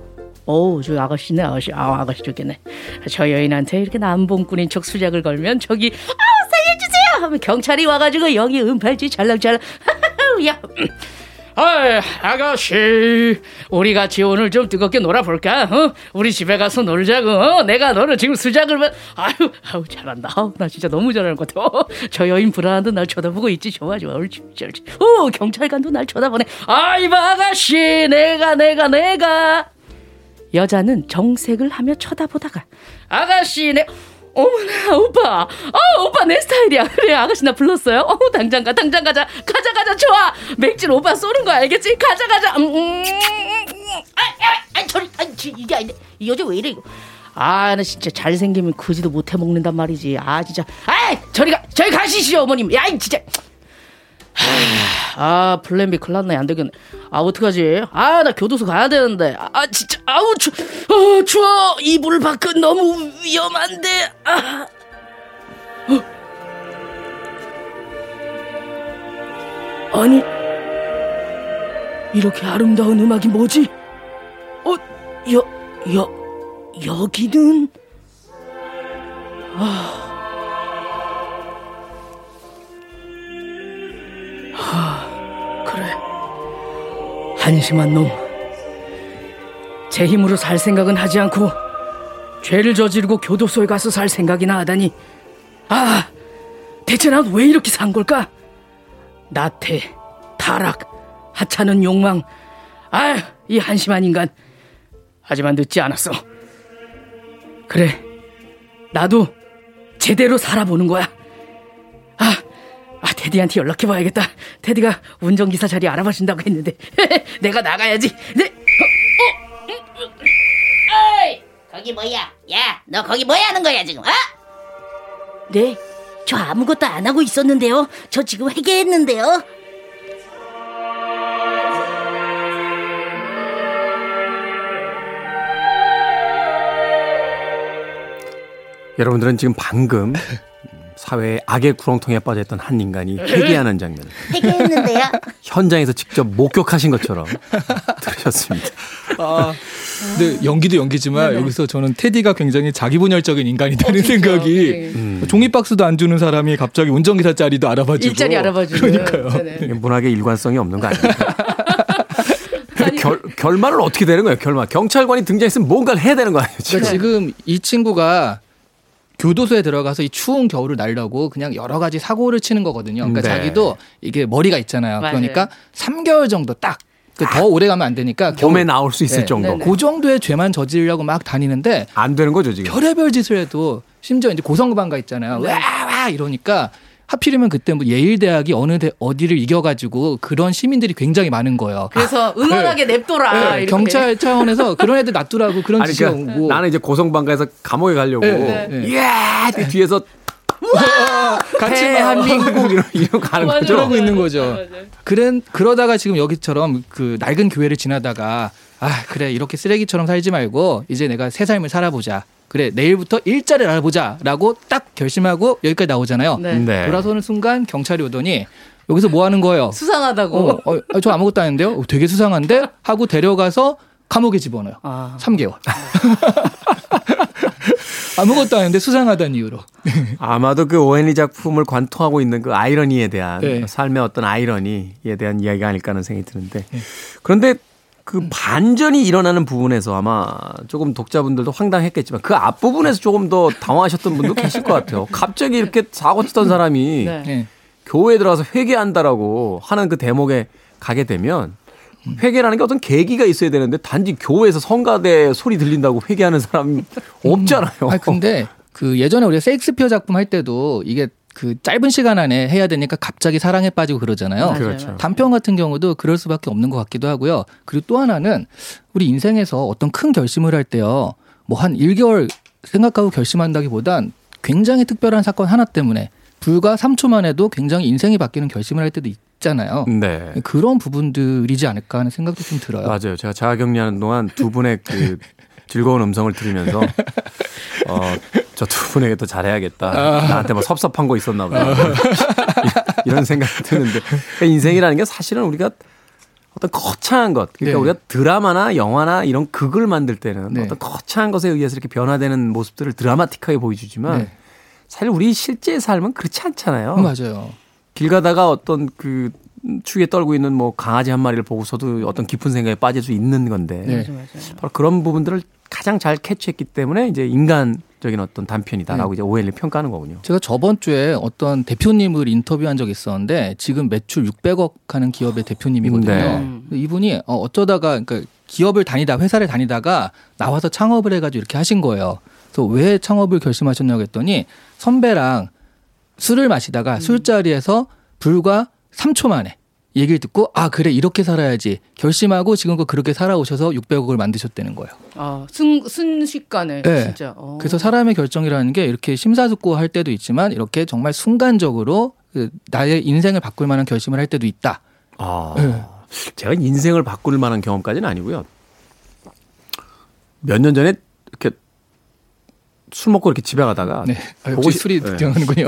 어우 저 아가씨네 아가씨. 아 아가씨 좋겠네. 저 여인한테 이렇게 남봉꾼인 척 수작을 걸면 저기 아 살려주세요! 하면 경찰이 와가지고 여기 은팔찌 잘랑잘랑. 야 아, 아가씨, 우리 같이 오늘 좀 뜨겁게 놀아볼까? 어? 우리 집에 가서 놀자고. 어? 내가 너를 지금 수작을 봐. 아유, 아유 잘한다. 아우, 나 진짜 너무 잘하는 것 같아. 어? 저 여인 불안한데 날 쳐다보고 있지. 좋아, 좋아. 옳지, 옳지. 어, 경찰관도 날 쳐다보네. 아 이, 아가씨, 내가, 내가, 내가. 여자는 정색을 하며 쳐다보다가 아가씨, 내 어머나 오빠. 아 오빠 내 스타일이야. 그래 아가씨 나 불렀어요? 어 당장 가 당장 가자. 가자 가자 좋아. 맥주 오빠 쏘는 거 알겠지? 가자 가자. 음, 음, 음, 이게 아닌데. 이 여자 왜 이래 이거? 아나 진짜 잘생기면 그지도 못해 먹는단 말이지. 아 진짜. 아 저리 가 저리 가시시오 어머님. 야 진짜 아 플랜 B 큰일 났네. 안 되겠네. 아 어떡하지? 아 나 교도소 가야 되는데. 아, 아, 진짜. 아우 추 어, 추워. 이불 밖은 너무 위험한데. 아. 어. 아니 이렇게 아름다운 음악이 뭐지? 어 여 여 여기는 그래. 한심한 놈. 제 힘으로 살 생각은 하지 않고 죄를 저지르고 교도소에 가서 살 생각이나 하다니. 아, 대체 난 왜 이렇게 산 걸까? 나태, 타락, 하찮은 욕망. 아, 이 한심한 인간. 하지만 늦지 않았어. 그래, 나도 제대로 살아보는 거야. 테디한테 연락해봐야겠다. 테디가 운전기사 자리 알아봐준다고 했는데. 내가 나가야지. 네. 어, 어이, 거기 뭐야? 야, 너 거기 뭐 하는 거야 지금? 어? 네. 저 아무것도 안 하고 있었는데요. 저 지금 회개했는데요. 여러분들은 지금 방금 사회의 악의 구렁텅이에 빠져있던 한 인간이 회개하는 장면을 회개했는데요. 현장에서 직접 목격하신 것처럼 들으셨습니다. 아, 근데 연기도 연기지만 여기서 저는 테디가 굉장히 자기 분열적인 인간이라는 진짜. 생각이 네. 음. 종이 박스도 안 주는 사람이 갑자기 운전기사 자리도 알아봐주고 일자리 알아봐주는. 그러니까요. 네네. 문학의 일관성이 없는 거 아닙니까? 결, 결말은 어떻게 되는 거예요? 결말. 경찰관이 등장했으면 뭔가를 해야 되는 거 아니에요? 지금? 그러니까 지금 이 친구가 교도소에 들어가서 이 추운 겨울을 날려고 그냥 여러 가지 사고를 치는 거거든요. 그러니까 네. 자기도 이게 머리가 있잖아요. 맞아요. 그러니까 3개월 정도 딱. 그 더 오래 가면 안 되니까 봄에 나올 수 있을 네. 정도. 네네. 그 정도의 죄만 저지르려고 막 다니는데 안 되는 거죠, 지금. 별의별 짓을 해도 심지어 이제 고성방가 있잖아요. 네. 와와 이러니까 하필이면 그때 뭐 예일대학이 어느 대 어디를 이겨가지고 그런 시민들이 굉장히 많은 거예요. 그래서 응원하게 냅둬라. 네, 아, 이렇게. 경찰 차원에서 그런 애들 놔두라고 그런 아니, 지시가 그러니까 오고 나는 이제 고성방가에서 감옥에 가려고. 네, 네. 이야! 근데 뒤에서 같이 막 대한민국 이러, 이러고 가는 맞아요. 거죠. 그러고 있는. 거죠. 그런 그러다가 지금 여기처럼 그 낡은 교회를 지나다가 아 그래 이렇게 쓰레기처럼 살지 말고 이제 내가 새 삶을 살아보자. 그래 내일부터 일자리를 알아보자라고 딱 결심하고 여기까지 나오잖아요. 네. 네. 돌아서는 순간 경찰이 오더니 여기서 뭐 하는 거예요? 수상하다고. 어, 어, 어, 저 아무것도 안 했는데요. 어, 되게 수상한데 하고 데려가서 감옥에 집어넣어요. 아. 3개월. 아무것도 안 했는데 수상하다는 이유로. 아마도 그 오헨리 작품을 관통하고 있는 그 아이러니에 대한 네. 그 삶의 어떤 아이러니에 대한 이야기가 아닐까 하는 생각이 드는데 그런데 그 반전이 일어나는 부분에서 아마 조금 독자분들도 황당했겠지만 그 앞부분에서 조금 더 당황하셨던 분도 계실 것 같아요. 갑자기 이렇게 사고 치던 사람이 네. 네. 교회에 들어가서 회개한다라고 하는 그 대목에 가게 되면 회개라는 게 어떤 계기가 있어야 되는데 단지 교회에서 성가대 소리 들린다고 회개하는 사람이 없잖아요. 아 근데 그 예전에 우리가 셰익스피어 작품 할 때도 이게 그 짧은 시간 안에 해야 되니까 갑자기 사랑에 빠지고 그러잖아요. 그렇죠. 단편 같은 경우도 그럴 수밖에 없는 것 같기도 하고요. 그리고 또 하나는 우리 인생에서 어떤 큰 결심을 할 때요. 뭐 한 1개월 생각하고 결심한다기보단 굉장히 특별한 사건 하나 때문에 불과 3초만 해도 굉장히 인생이 바뀌는 결심을 할 때도 있잖아요. 네. 그런 부분들이지 않을까 하는 생각도 좀 들어요. 맞아요. 제가 자가격리하는 동안 두 분의 그 즐거운 음성을 들으면서 어, 저 두 분에게 더 잘해야겠다. 나한테 뭐 섭섭한 거 있었나 보다. 이런 생각이 드는데 그러니까 인생이라는 게 사실은 우리가 어떤 거창한 것. 그러니까 네. 우리가 드라마나 영화나 이런 극을 만들 때는 네. 어떤 거창한 것에 의해서 이렇게 변화되는 모습들을 드라마틱하게 보여주지만 네. 사실 우리 실제 삶은 그렇지 않잖아요. 맞아요. 길 가다가 어떤 그 추위에 떨고 있는 뭐 강아지 한 마리를 보고서도 어떤 깊은 생각에 빠질 수 있는 건데 네. 바로 그런 부분들을 가장 잘 캐치했기 때문에 이제 인간 적인 어떤 단편이다라고 네. 이제 오해를 평가하는 거군요. 제가 저번 주에 어떤 대표님을 인터뷰한 적이 있었는데 지금 매출 600억 하는 기업의 대표님이거든요. 네. 이분이 어, 어쩌다가 그러니까 기업을 다니다 회사를 다니다가 나와서 창업을 해가지고 이렇게 하신 거예요. 그래서 왜 창업을 결심하셨냐고 했더니 선배랑 술을 마시다가 술자리에서 불과 3초 만에 얘기를 듣고 아 그래 이렇게 살아야지 결심하고 지금껏 그렇게 살아오셔서 600억을 만드셨다는 거예요. 아, 순, 순식간에 네. 진짜. 어. 그래서 사람의 결정이라는 게 이렇게 심사숙고할 때도 있지만 이렇게 정말 순간적으로 그 나의 인생을 바꿀 만한 결심을 할 때도 있다. 아, 네. 제가 인생을 바꿀 만한 경험까지는 아니고요. 몇 년 전에 이렇게 술 먹고 이렇게 집에 가다가 네. 아, 보고 싶- 술이 네. 들어가는군요.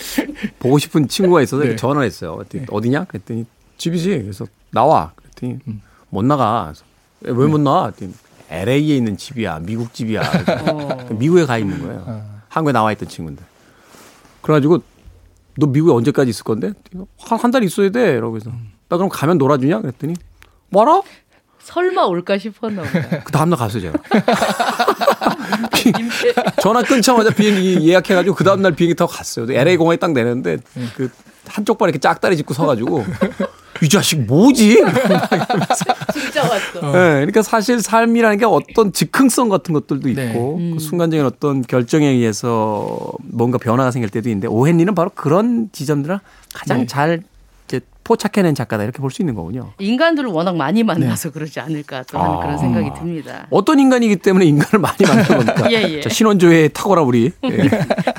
보고 싶은 친구가 있어서 네. 전화를 했어요. 그랬더니 어디냐? 그랬더니 집이지. 그래서 나와. 그랬더니 음. 못 나가. 그래서 왜못 나와? 그랬더니 LA에 있는 집이야. 미국 집이야. 어. 미국에 가 있는 거예요. 아. 한국에 나와 있던 친구인데. 그래가지고 너 미국에 언제까지 있을 건데? 한 한 달 있어야 돼. 이러고 해서 나 그럼 가면 놀아주냐? 그랬더니 뭐라? 설마 올까 싶었나 보다. 그 다음날 갔어요, 제가. 비- 전화 끊자마자 비행기 예약해가지고 그 다음날 비행기 타고 갔어요. LA 공항에 딱 내렸는데 그 한쪽 발 이렇게 짝다리 짚고 서가지고 이 자식 뭐지? 진짜 왔어. 네, 그러니까 사실 삶이라는 게 어떤 즉흥성 같은 것들도 네. 있고 그 순간적인 어떤 결정에 의해서 뭔가 변화가 생길 때도 있는데 오헨리는 바로 그런 지점들을 가장 네. 잘 이제 포착해낸 작가다 이렇게 볼 수 있는 거군요. 인간들을 워낙 많이 만나서 그러지 않을까 또 하는 아. 그런 생각이 듭니다. 어떤 인간이기 때문에 인간을 많이 만든 겁니까? 예, 예. 자, 신원조회에 탁월한 우리 예.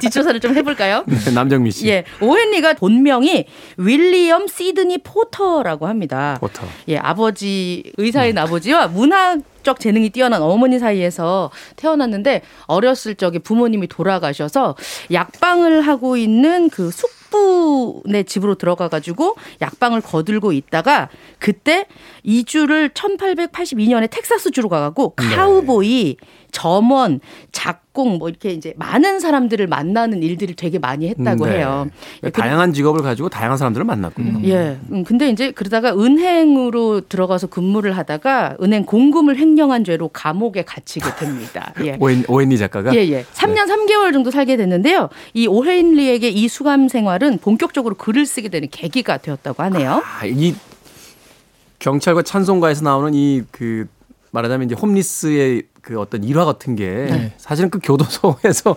뒷조사를 좀 해볼까요? 네, 남정미 씨. 예, 오헨리가 본명이 윌리엄 시드니 포터라고 합니다. 포터. 예, 아버지 의사인 아버지와 문학 적 재능이 뛰어난 어머니 사이에서 태어났는데 어렸을 적에 부모님이 돌아가셔서 약방을 하고 있는 그 숙 부네 집으로 들어가 가지고 약방을 거들고 있다가 그때 이주를 1882년에 텍사스주로 가가고 카우보이 점원, 작공 뭐 이렇게 이제 많은 사람들을 만나는 일들을 되게 많이 했다고 네. 해요. 예, 그- 다양한 직업을 가지고 다양한 사람들을 만났군요. 예. 음, 근데 이제 그러다가 은행으로 들어가서 근무를 하다가 은행 공금을 횡령한 죄로 감옥에 갇히게 됩니다. 예. 오엔리 작가가 예, 예. 3년 3개월 정도 살게 됐는데요. 이 오헨리에게 이 수감 생활은 본격적으로 글을 쓰게 되는 계기가 되었다고 하네요. 아, 이 경찰과 찬송가에서 나오는 이 그 말하자면 이제 홈리스의 그 어떤 일화 같은 게 네. 사실은 그 교도소에서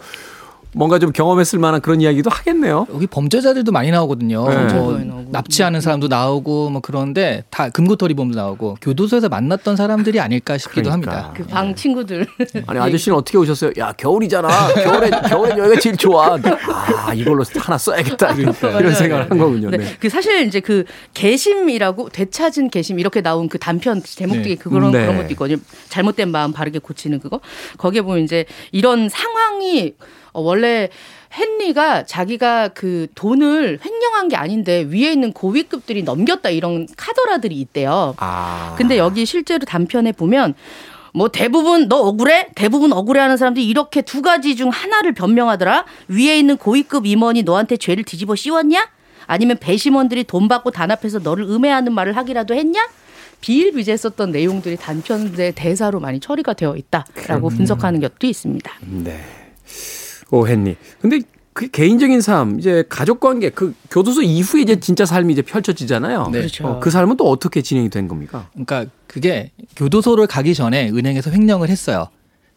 뭔가 좀 경험했을 만한 그런 이야기도 하겠네요. 여기 범죄자들도 많이 나오거든요. 네. 뭐. 납치하는 사람도 나오고 뭐 그런데 다 금고털이범도 나오고 교도소에서 만났던 사람들이 아닐까 싶기도 그러니까. 합니다. 그 방 친구들. 아니 아저씨는 어떻게 오셨어요? 야 겨울이잖아. 겨울에 겨울에 여기가 제일 좋아. 아 이걸로 하나 써야겠다. 이런 맞아요. 생각을 한 거군요. 네. 네. 그 사실 이제 그 개심이라고 되찾은 개심 이렇게 나온 그 단편 제목 중에 네. 그런 네. 그런 것도 있거든요. 잘못된 마음 바르게 고치는 그거. 거기에 보면 이제 이런 상황이 어, 원래 헨리가 자기가 그 돈을 횡령한 게 아닌데 위에 있는 고위급들이 넘겼다 이런 카더라들이 있대요. 아 근데 여기 실제로 단편에 보면 뭐 대부분 너 억울해? 대부분 억울해하는 사람들이 이렇게 두 가지 중 하나를 변명하더라. 위에 있는 고위급 임원이 너한테 죄를 뒤집어 씌웠냐? 아니면 배심원들이 돈 받고 단합해서 너를 음해하는 말을 하기라도 했냐? 비일비재했었던 내용들이 단편의 대사로 많이 처리가 되어 있다라고 분석하는 것도 있습니다. 네. 오헨리. 근데 그 개인적인 삶, 이제 가족 관계, 그 교도소 이후에 이제 진짜 삶이 이제 펼쳐지잖아요. 네. 그렇죠. 어, 그 삶은 또 어떻게 진행이 된 겁니까? 그러니까 그게 교도소를 가기 전에 은행에서 횡령을 했어요.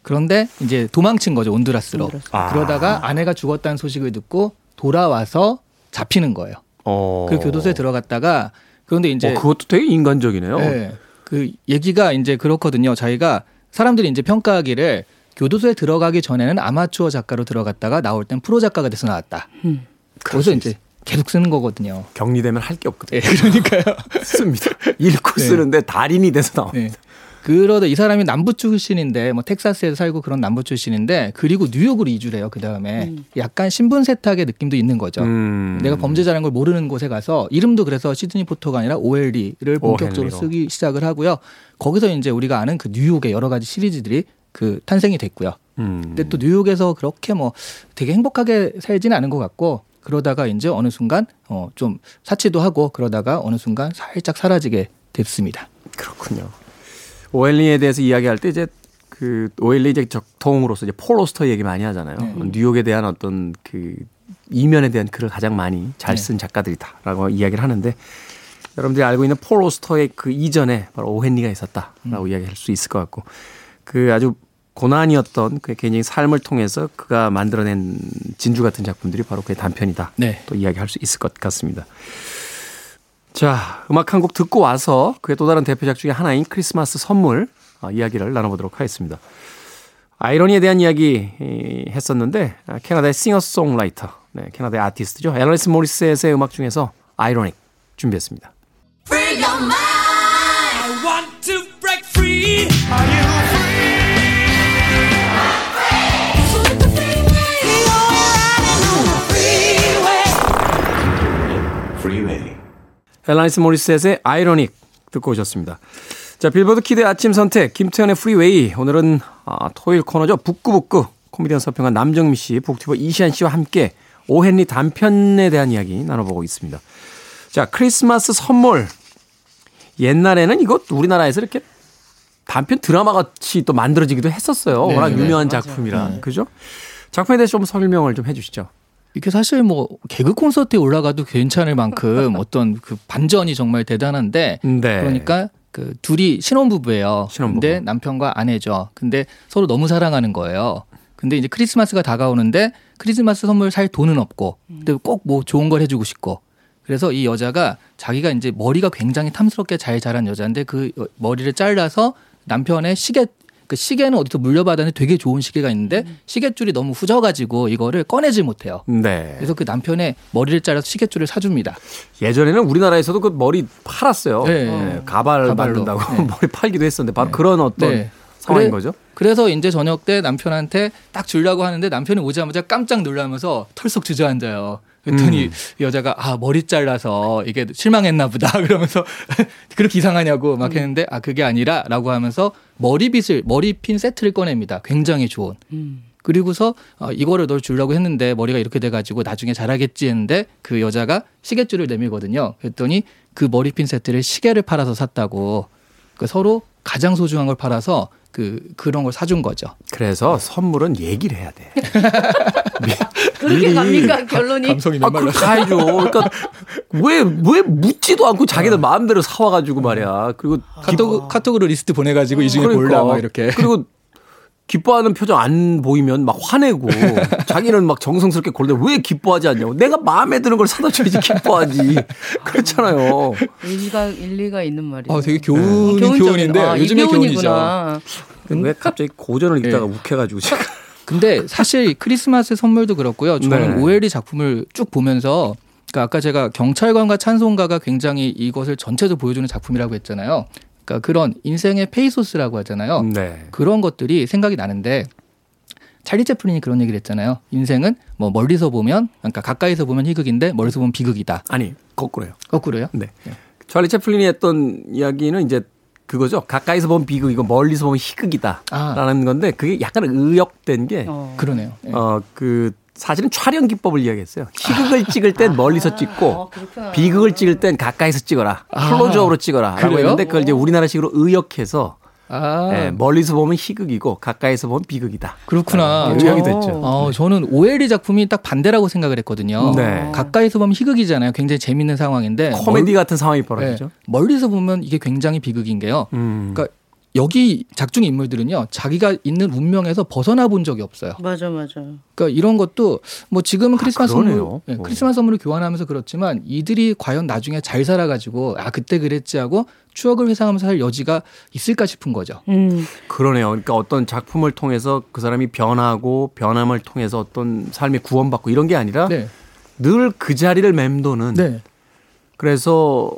그런데 이제 도망친 거죠 온두라스로. 온두라스. 아. 그러다가 아내가 죽었다는 소식을 듣고 돌아와서 잡히는 거예요. 어. 그 교도소에 들어갔다가 그런데 이제 어, 그것도 되게 인간적이네요. 네. 그 얘기가 이제 그렇거든요. 자기가 사람들이 이제 평가하기를 교도소에 들어가기 전에는 아마추어 작가로 들어갔다가 나올 땐 프로 작가가 돼서 나왔다. 음. 그래서 이제 계속 쓰는 거거든요. 격리되면 할 게 없거든요. 예, 그러니까요. 씁니다. 읽고 네. 쓰는데 달인이 돼서 나옵니다. 네. 그러다 이 사람이 남부 출신인데 뭐 텍사스에서 살고 그런 남부 출신인데 그리고 뉴욕으로 이주를 해요. 그 다음에 약간 신분 세탁의 느낌도 있는 거죠. 음. 내가 범죄자라는 걸 모르는 곳에 가서 이름도 그래서 시드니 포터가 아니라 오엘리를 본격적으로. 쓰기 시작을 하고요. 거기서 이제 우리가 아는 그 뉴욕의 여러 가지 시리즈들이 그 탄생이 됐고요. 음. 근데 또 뉴욕에서 그렇게 뭐 되게 행복하게 살지는 않은 것 같고 그러다가 이제 어느 순간 어 좀 사치도 하고 그러다가 어느 순간 살짝 사라지게 됐습니다. 그렇군요. 오엘리에 대해서 이야기할 때 이제 그 오엘리 이제 적통으로서 이제 폴 오스터 얘기 많이 하잖아요. 뉴욕에 대한 어떤 그 이면에 대한 글을 가장 많이 잘쓴 작가들이다라고 이야기를 하는데 여러분들이 알고 있는 폴 오스터의 그 이전에 바로 오헨리가 있었다라고 이야기할 수 있을 것 같고 그 아주 고난이었던 그의 개인적인 삶을 통해서 그가 만들어낸 진주 같은 작품들이 바로 그의 단편이다. 네. 또 이야기할 수 있을 것 같습니다. 자, 음악 한 곡 듣고 와서 그의 또 다른 대표작 중에 하나인 크리스마스 선물 어, 이야기를 나눠보도록 하겠습니다. 아이러니에 대한 이야기 이, 했었는데 아, 캐나다의 싱어송라이터, 네, 캐나다의 아티스트죠. 앨리스 모리스의 음악 중에서 아이러닉 준비했습니다. 앨라니스 모리셋의 Ironic 듣고 오셨습니다. 자, 빌보드 키드의 아침 선택, 김태훈의 프리웨이. 오늘은 아, 토요일 코너죠. 북구북구. 코미디언 서평가 남정미 씨, 북튜버 이시안 씨와 함께 오헨리 단편에 대한 이야기 나눠보고 있습니다. 자, 크리스마스 선물. 옛날에는 이거 우리나라에서 이렇게 단편 드라마 같이 또 만들어지기도 했었어요. 네, 워낙 네, 유명한 작품이라. 그죠? 작품에 대해서 좀 설명을 좀 해주시죠. 이게 사실 뭐 개그 콘서트에 올라가도 괜찮을 만큼 어떤 그 반전이 정말 대단한데 네. 그러니까 그 둘이 신혼부부예요. 신혼부부. 근데 남편과 아내죠. 근데 서로 너무 사랑하는 거예요. 근데 이제 크리스마스가 다가오는데 크리스마스 선물 살 돈은 없고 근데 꼭 뭐 좋은 걸 해주고 싶고 그래서 이 여자가 자기가 이제 머리가 굉장히 탐스럽게 잘 자란 여자인데 그 머리를 잘라서 남편의 시계 그 시계는 어디서 물려받았는데 되게 좋은 시계가 있는데 시계줄이 너무 후져가지고 이거를 꺼내질 못해요. 네. 그래서 그 남편의 머리를 잘라서 시계줄을 사줍니다. 예전에는 우리나라에서도 그 머리 팔았어요. 네. 네, 가발 가발로. 만든다고 네. 머리 팔기도 했었는데 바로 그런 어떤 네. 상황인 그래- 거죠. 그래서 이제 저녁 때 남편한테 딱 주려고 하는데 남편이 오자마자 깜짝 놀라면서 털썩 주저앉아요. 그랬더니 음. 이 여자가 아 머리 잘라서 이게 실망했나 보다 그러면서 그렇게 이상하냐고 막 했는데 아 그게 아니라라고 하면서 머리빗을 머리핀 세트를 꺼냅니다. 굉장히 좋은. 그리고서 어, 이거를 널 주려고 했는데 머리가 이렇게 돼가지고 나중에 잘하겠지 했는데 그 여자가 시계줄을 내밀거든요. 그랬더니 그 머리핀 세트를 시계를 팔아서 샀다고 그 서로 가장 소중한 걸 팔아서 그 그런 걸 사준 거죠. 그래서 선물은 얘기를 해야 돼. 그렇게 갑니까 결론이? 감성이 아, 그렇게 가야죠. 그러니까 왜, 왜 묻지도 않고 자기들 마음대로 사와가지고 말이야. 그리고 카톡 카톡으로 리스트 보내가지고 이 중에 그러니까. 골라 막 이렇게. 그리고 기뻐하는 표정 안 보이면 막 화내고 자기는 막 정성스럽게 골라 왜 기뻐하지 않냐고. 내가 마음에 드는 걸 사다 줘야지 기뻐하지. 그렇잖아요. 일리가 일리가 있는 말이에요. 아 되게 교훈이 교훈적인- 교훈인데 아, 이 요즘에 교훈이죠. 교훈이구나. 왜 갑자기 고전을 읽다가 네. 욱해가지고 지금. 근데 사실 크리스마스 선물도 그렇고요. 저는 네. 오헨리 작품을 쭉 보면서 그러니까 아까 제가 경찰관과 찬송가가 굉장히 이것을 전체적으로 보여주는 작품이라고 했잖아요. 그러니까 그런 인생의 페이소스라고 하잖아요. 네. 그런 것들이 생각이 나는데 찰리 채플린이 그런 얘기를 했잖아요. 인생은 뭐 멀리서 보면 그러니까 가까이서 보면 희극인데 멀리서 보면 비극이다. 아니, 거꾸로요. 거꾸로요? 네. 찰리 채플린이 했던 이야기는 이제 그거죠. 가까이서 보면 비극이고 멀리서 보면 희극이다라는 건데 그게 약간 의역된 게 어. 그러네요. 예. 어, 그, 사실은 촬영 기법을 이야기했어요. 희극을 찍을 땐 멀리서 찍고, 어, 그렇구나. 비극을 찍을 땐 가까이서 찍어라. 아, 클로즈업으로 찍어라. 라고? 했는데 그걸 이제 우리나라식으로 의역해서, 아 예, 멀리서 보면 희극이고, 가까이서 보면 비극이다. 그렇구나. 아, 의역이 됐죠. 어, 저는 오엘리 작품이 딱 반대라고 생각을 했거든요. 네. 가까이서 보면 희극이잖아요. 굉장히 재밌는 상황인데 코미디 같은 상황이 멀, 벌어지죠. 네, 멀리서 보면 이게 굉장히 비극인 게요. 음. 그러니까 여기 작중 인물들은요. 자기가 있는 운명에서 벗어나 본 적이 없어요. 맞아 맞아. 그러니까 이런 것도 뭐 지금은 크리스마스 그러네요. 선물, 예, 어. 크리스마스 선물을 교환하면서 그렇지만 이들이 과연 나중에 잘 살아가지고 아 그때 그랬지 하고 추억을 회상하면서 살 여지가 있을까 싶은 거죠. 음. 그러네요. 그러니까 어떤 작품을 통해서 그 사람이 변하고, 변함을 통해서 어떤 삶이 구원받고 이런 게 아니라 네, 늘그 자리를 맴도는 네, 그래서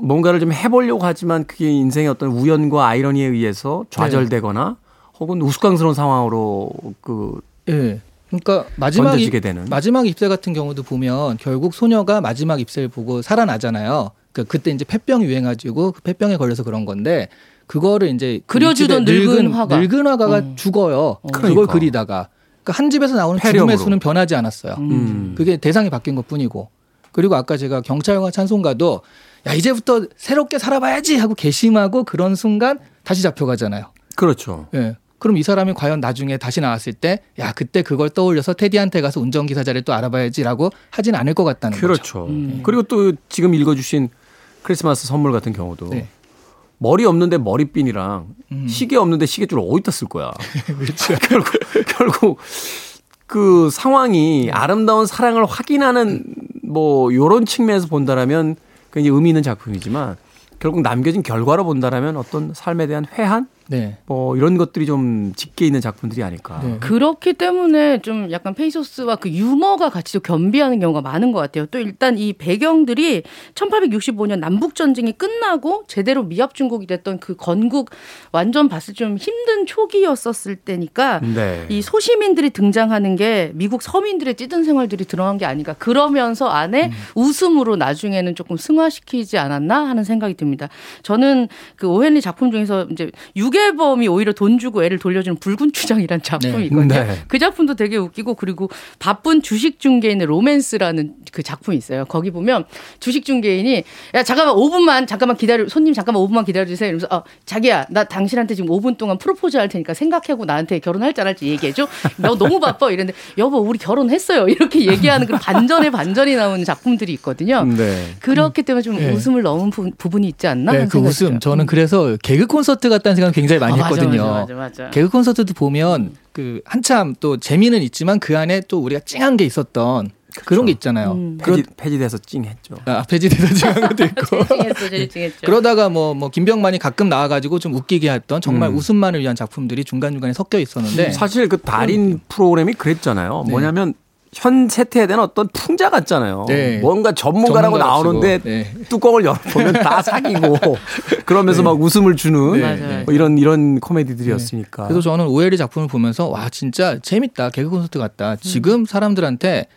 뭔가를 좀 해보려고 하지만 그게 인생의 어떤 우연과 아이러니에 의해서 좌절되거나 혹은 우스꽝스러운 상황으로 그 예. 그러니까 마지막 입, 되는. 마지막 입새 같은 경우도 보면 결국 소녀가 마지막 입새를 보고 살아나잖아요. 그 그때 이제 폐병이 유행하지고 그 폐병에 걸려서 그런 건데 그거를 이제 그 그려주던 윗집에 늙은 화가. 늙은 화가가 어. 죽어요. 그러니까. 그걸 그리다가 그러니까 한 집에서 나오는 폐렴으로. 죽음의 수는 변하지 않았어요. 음. 그게 대상이 바뀐 것 뿐이고. 그리고 아까 제가 경찰과 찬송가도 야 이제부터 새롭게 살아봐야지 하고 개심하고 그런 순간 다시 잡혀가잖아요. 그렇죠. 예. 그럼 이 사람이 과연 나중에 다시 나왔을 때, 야, 그때 그걸 떠올려서 테디한테 가서 운전기사 자리를 또 알아봐야지라고 하진 않을 것 같다는 거죠. 그렇죠. 그리고 또 지금 읽어주신 크리스마스 선물 같은 경우도 네. 머리 없는데 머리핀이랑 음. 시계 없는데 시계줄 어디다 쓸 거야. 결국 결국 그 상황이 아름다운 사랑을 확인하는 뭐 요런 측면에서 본다라면 굉장히 의미 있는 작품이지만 결국 남겨진 결과로 본다라면 어떤 삶에 대한 회한 네. 뭐 이런 것들이 좀 짙게 있는 작품들이 아닐까. 네. 그렇기 때문에 좀 약간 페이소스와 그 유머가 같이 좀 겸비하는 경우가 많은 것 같아요. 또 일단 이 배경들이 1865년 남북 전쟁이 끝나고 제대로 미합 중국이 됐던 그 건국 완전 봤을 때좀 힘든 초기였었을 때니까 네. 이 소시민들이 등장하는 게 미국 서민들의 찌든 생활들이 드러난 게 아닌가. 그러면서 안에 웃음으로 나중에는 조금 승화시키지 않았나 하는 생각이 듭니다. 저는 그 오헨리 작품 중에서 이제 유괴범이 오히려 돈 주고 애를 돌려주는 붉은 추장이라는 작품이 네. 네. 그 작품도 되게 웃기고 그리고 바쁜 주식 중개인의 로맨스라는 그 작품이 있어요. 거기 보면 주식 중개인이 야 잠깐만 5분만 잠깐만 기다려 손님 잠깐만 5분만 기다려 주세요. 이러면서 어 자기야 나 당신한테 지금 5분 동안 프로포즈 할 테니까 생각하고 나한테 결혼할지 안 할지 얘기해 줘. 너 너무 바빠 이랬는데 여보 우리 결혼했어요. 이렇게 얘기하는 그 반전의 반전이 나오는 작품들이 있거든요. 네. 그렇기 때문에 좀 네. 웃음을 넣은 부, 부분이 있지 않나? 네, 그 생각이 웃음. 저는 그래서 개그 콘서트 같다는 생각 굉장히 많이 아, 맞아, 했거든요. 맞아, 맞아, 맞아. 개그 콘서트도 보면 그 한참 또 재미는 있지만 그 안에 또 우리가 찡한 게 있었던 그런 게 있잖아요. 음. 그러, 폐지, 폐지돼서 찡했죠. 아, 폐지돼서 찡한 것도 있고. 찡했어, 찡했죠. 그러다가 뭐, 뭐, 김병만이 가끔 나와가지고 좀 웃기게 했던 정말 음. 웃음만을 위한 작품들이 중간중간에 섞여 있었는데. 사실 그 달인 프로그램이 그랬잖아요. 네. 뭐냐면 현 세태에 대한 어떤 풍자 같잖아요. 네. 뭔가 전문가라고 전문가랍시고. 나오는데 네. 뚜껑을 열어보면 다 사기고 그러면서 막 웃음을 주는 네. 뭐 이런 이런 코미디들이었으니까. 그래서 저는 오엘이 작품을 보면서 와 진짜 재밌다 개그 콘서트 같다. 지금 사람들한테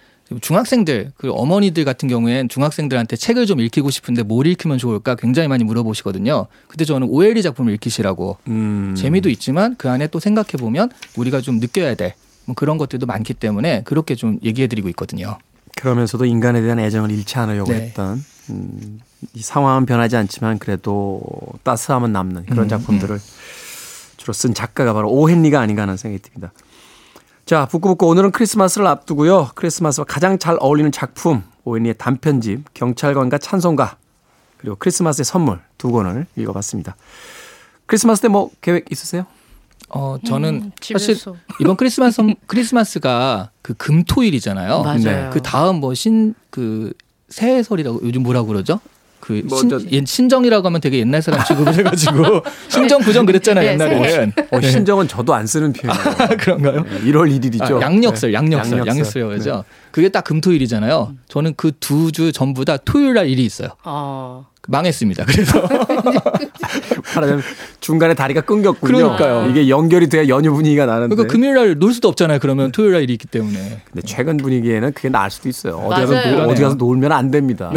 중학생들 그 어머니들 같은 경우엔 중학생들한테 책을 좀 읽히고 싶은데 뭘 읽히면 좋을까 굉장히 많이 물어보시거든요. 근데 저는 오엘이 작품을 읽히시라고 음. 재미도 있지만 그 안에 또 생각해 보면 우리가 좀 느껴야 돼. 뭐 그런 것들도 많기 때문에 그렇게 좀 얘기해드리고 있거든요. 그러면서도 인간에 대한 애정을 잃지 않으려고 네. 했던 음, 이 상황은 변하지 않지만 그래도 따스함은 남는 그런 음, 작품들을 주로 쓴 작가가 바로 오헨리가 아닌가 하는 생각이 듭니다. 자, 북구북구 오늘은 크리스마스를 앞두고요. 크리스마스와 가장 잘 어울리는 작품 오헨리의 단편집 경찰관과 찬송가 그리고 크리스마스의 선물 두 권을 읽어봤습니다. 크리스마스 때 뭐 계획 있으세요? 어 저는 음, 사실. 이번 크리스마스 선- 크리스마스가 그 금토일이잖아요. 맞아요. 네. 그 다음 뭐 신 그 새해설이라고 요즘 뭐라고 그러죠? 그 뭐 신, 신정이라고 하면 되게 옛날 사람 취급을 해가지고 신정 부정 그랬잖아요 네, 옛날에는 어, 신정은 저도 안 쓰는 표현이에요. 그런가요? 1월 1일이죠. 아, 양력설, 네. 양력설, 양력설이라고 하죠. 그게 딱 금토일이잖아요. 저는 그 두 주 전부 다 토요일 날 일이 있어요. 어. 망했습니다. 그래서 말하자면 중간에 다리가 끊겼군요. 그러니까요. 이게 연결이 돼야 연휴 분위기가 나는데. 그러니까 금요일 날 놀 수도 없잖아요. 그러면 토요일 날 일이 있기 때문에. 근데 최근 분위기에는 그게 나을 수도 있어요. 어디 가서. 놀, 어디 가서 놀면 안 됩니다.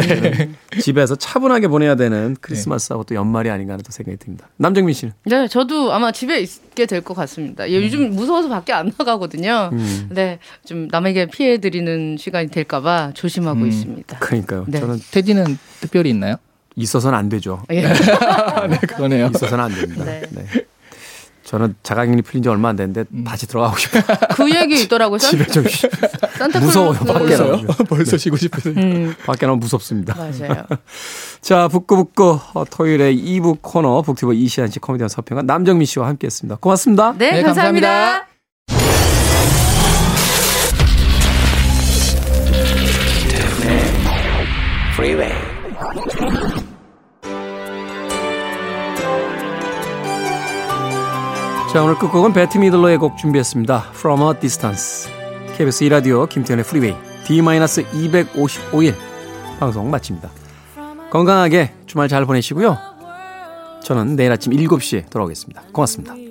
집에서 차분하게 보내야 되는 크리스마스하고 또 연말이 아닌가 하는 또 생각이 듭니다. 남정민 씨는? 네, 저도 아마 집에 있게 될 것 같습니다. 예, 요즘 무서워서 밖에 안 나가거든요. 음. 네, 좀 남에게 피해 드리는 시간이 될까봐 조심하고 음. 있습니다. 그러니까요. 네. 저는 테디는 특별히 있나요? 있어서는 안 되죠. 예. 네, 그거네요. 있어서는 안 됩니다. 네. 네. 저는 자가격리 풀린 지 얼마 안 됐는데 다시 들어가고 싶어요. 그 얘기 있더라고요. 산, 집에 좀. 무서워요, 밖에 나가면. 벌써 쉬고 싶으세요? 음, 밖에 나면 무섭습니다. 맞아요. 자, 북구북구 어, 토요일에 2부 코너 북튜버 이시안 씨 코미디언 서평가 남정민 씨와 함께했습니다. 고맙습니다. 네, 네, 감사합니다. 감사합니다. Freeway. 자, 오늘 끝곡은 벳 미들러의 곡 준비했습니다. From a Distance. KBS 2라디오 김태훈의 프리웨이 D-255일 방송 마칩니다. 건강하게 주말 잘 보내시고요. 저는 내일 아침 7시에 돌아오겠습니다. 고맙습니다.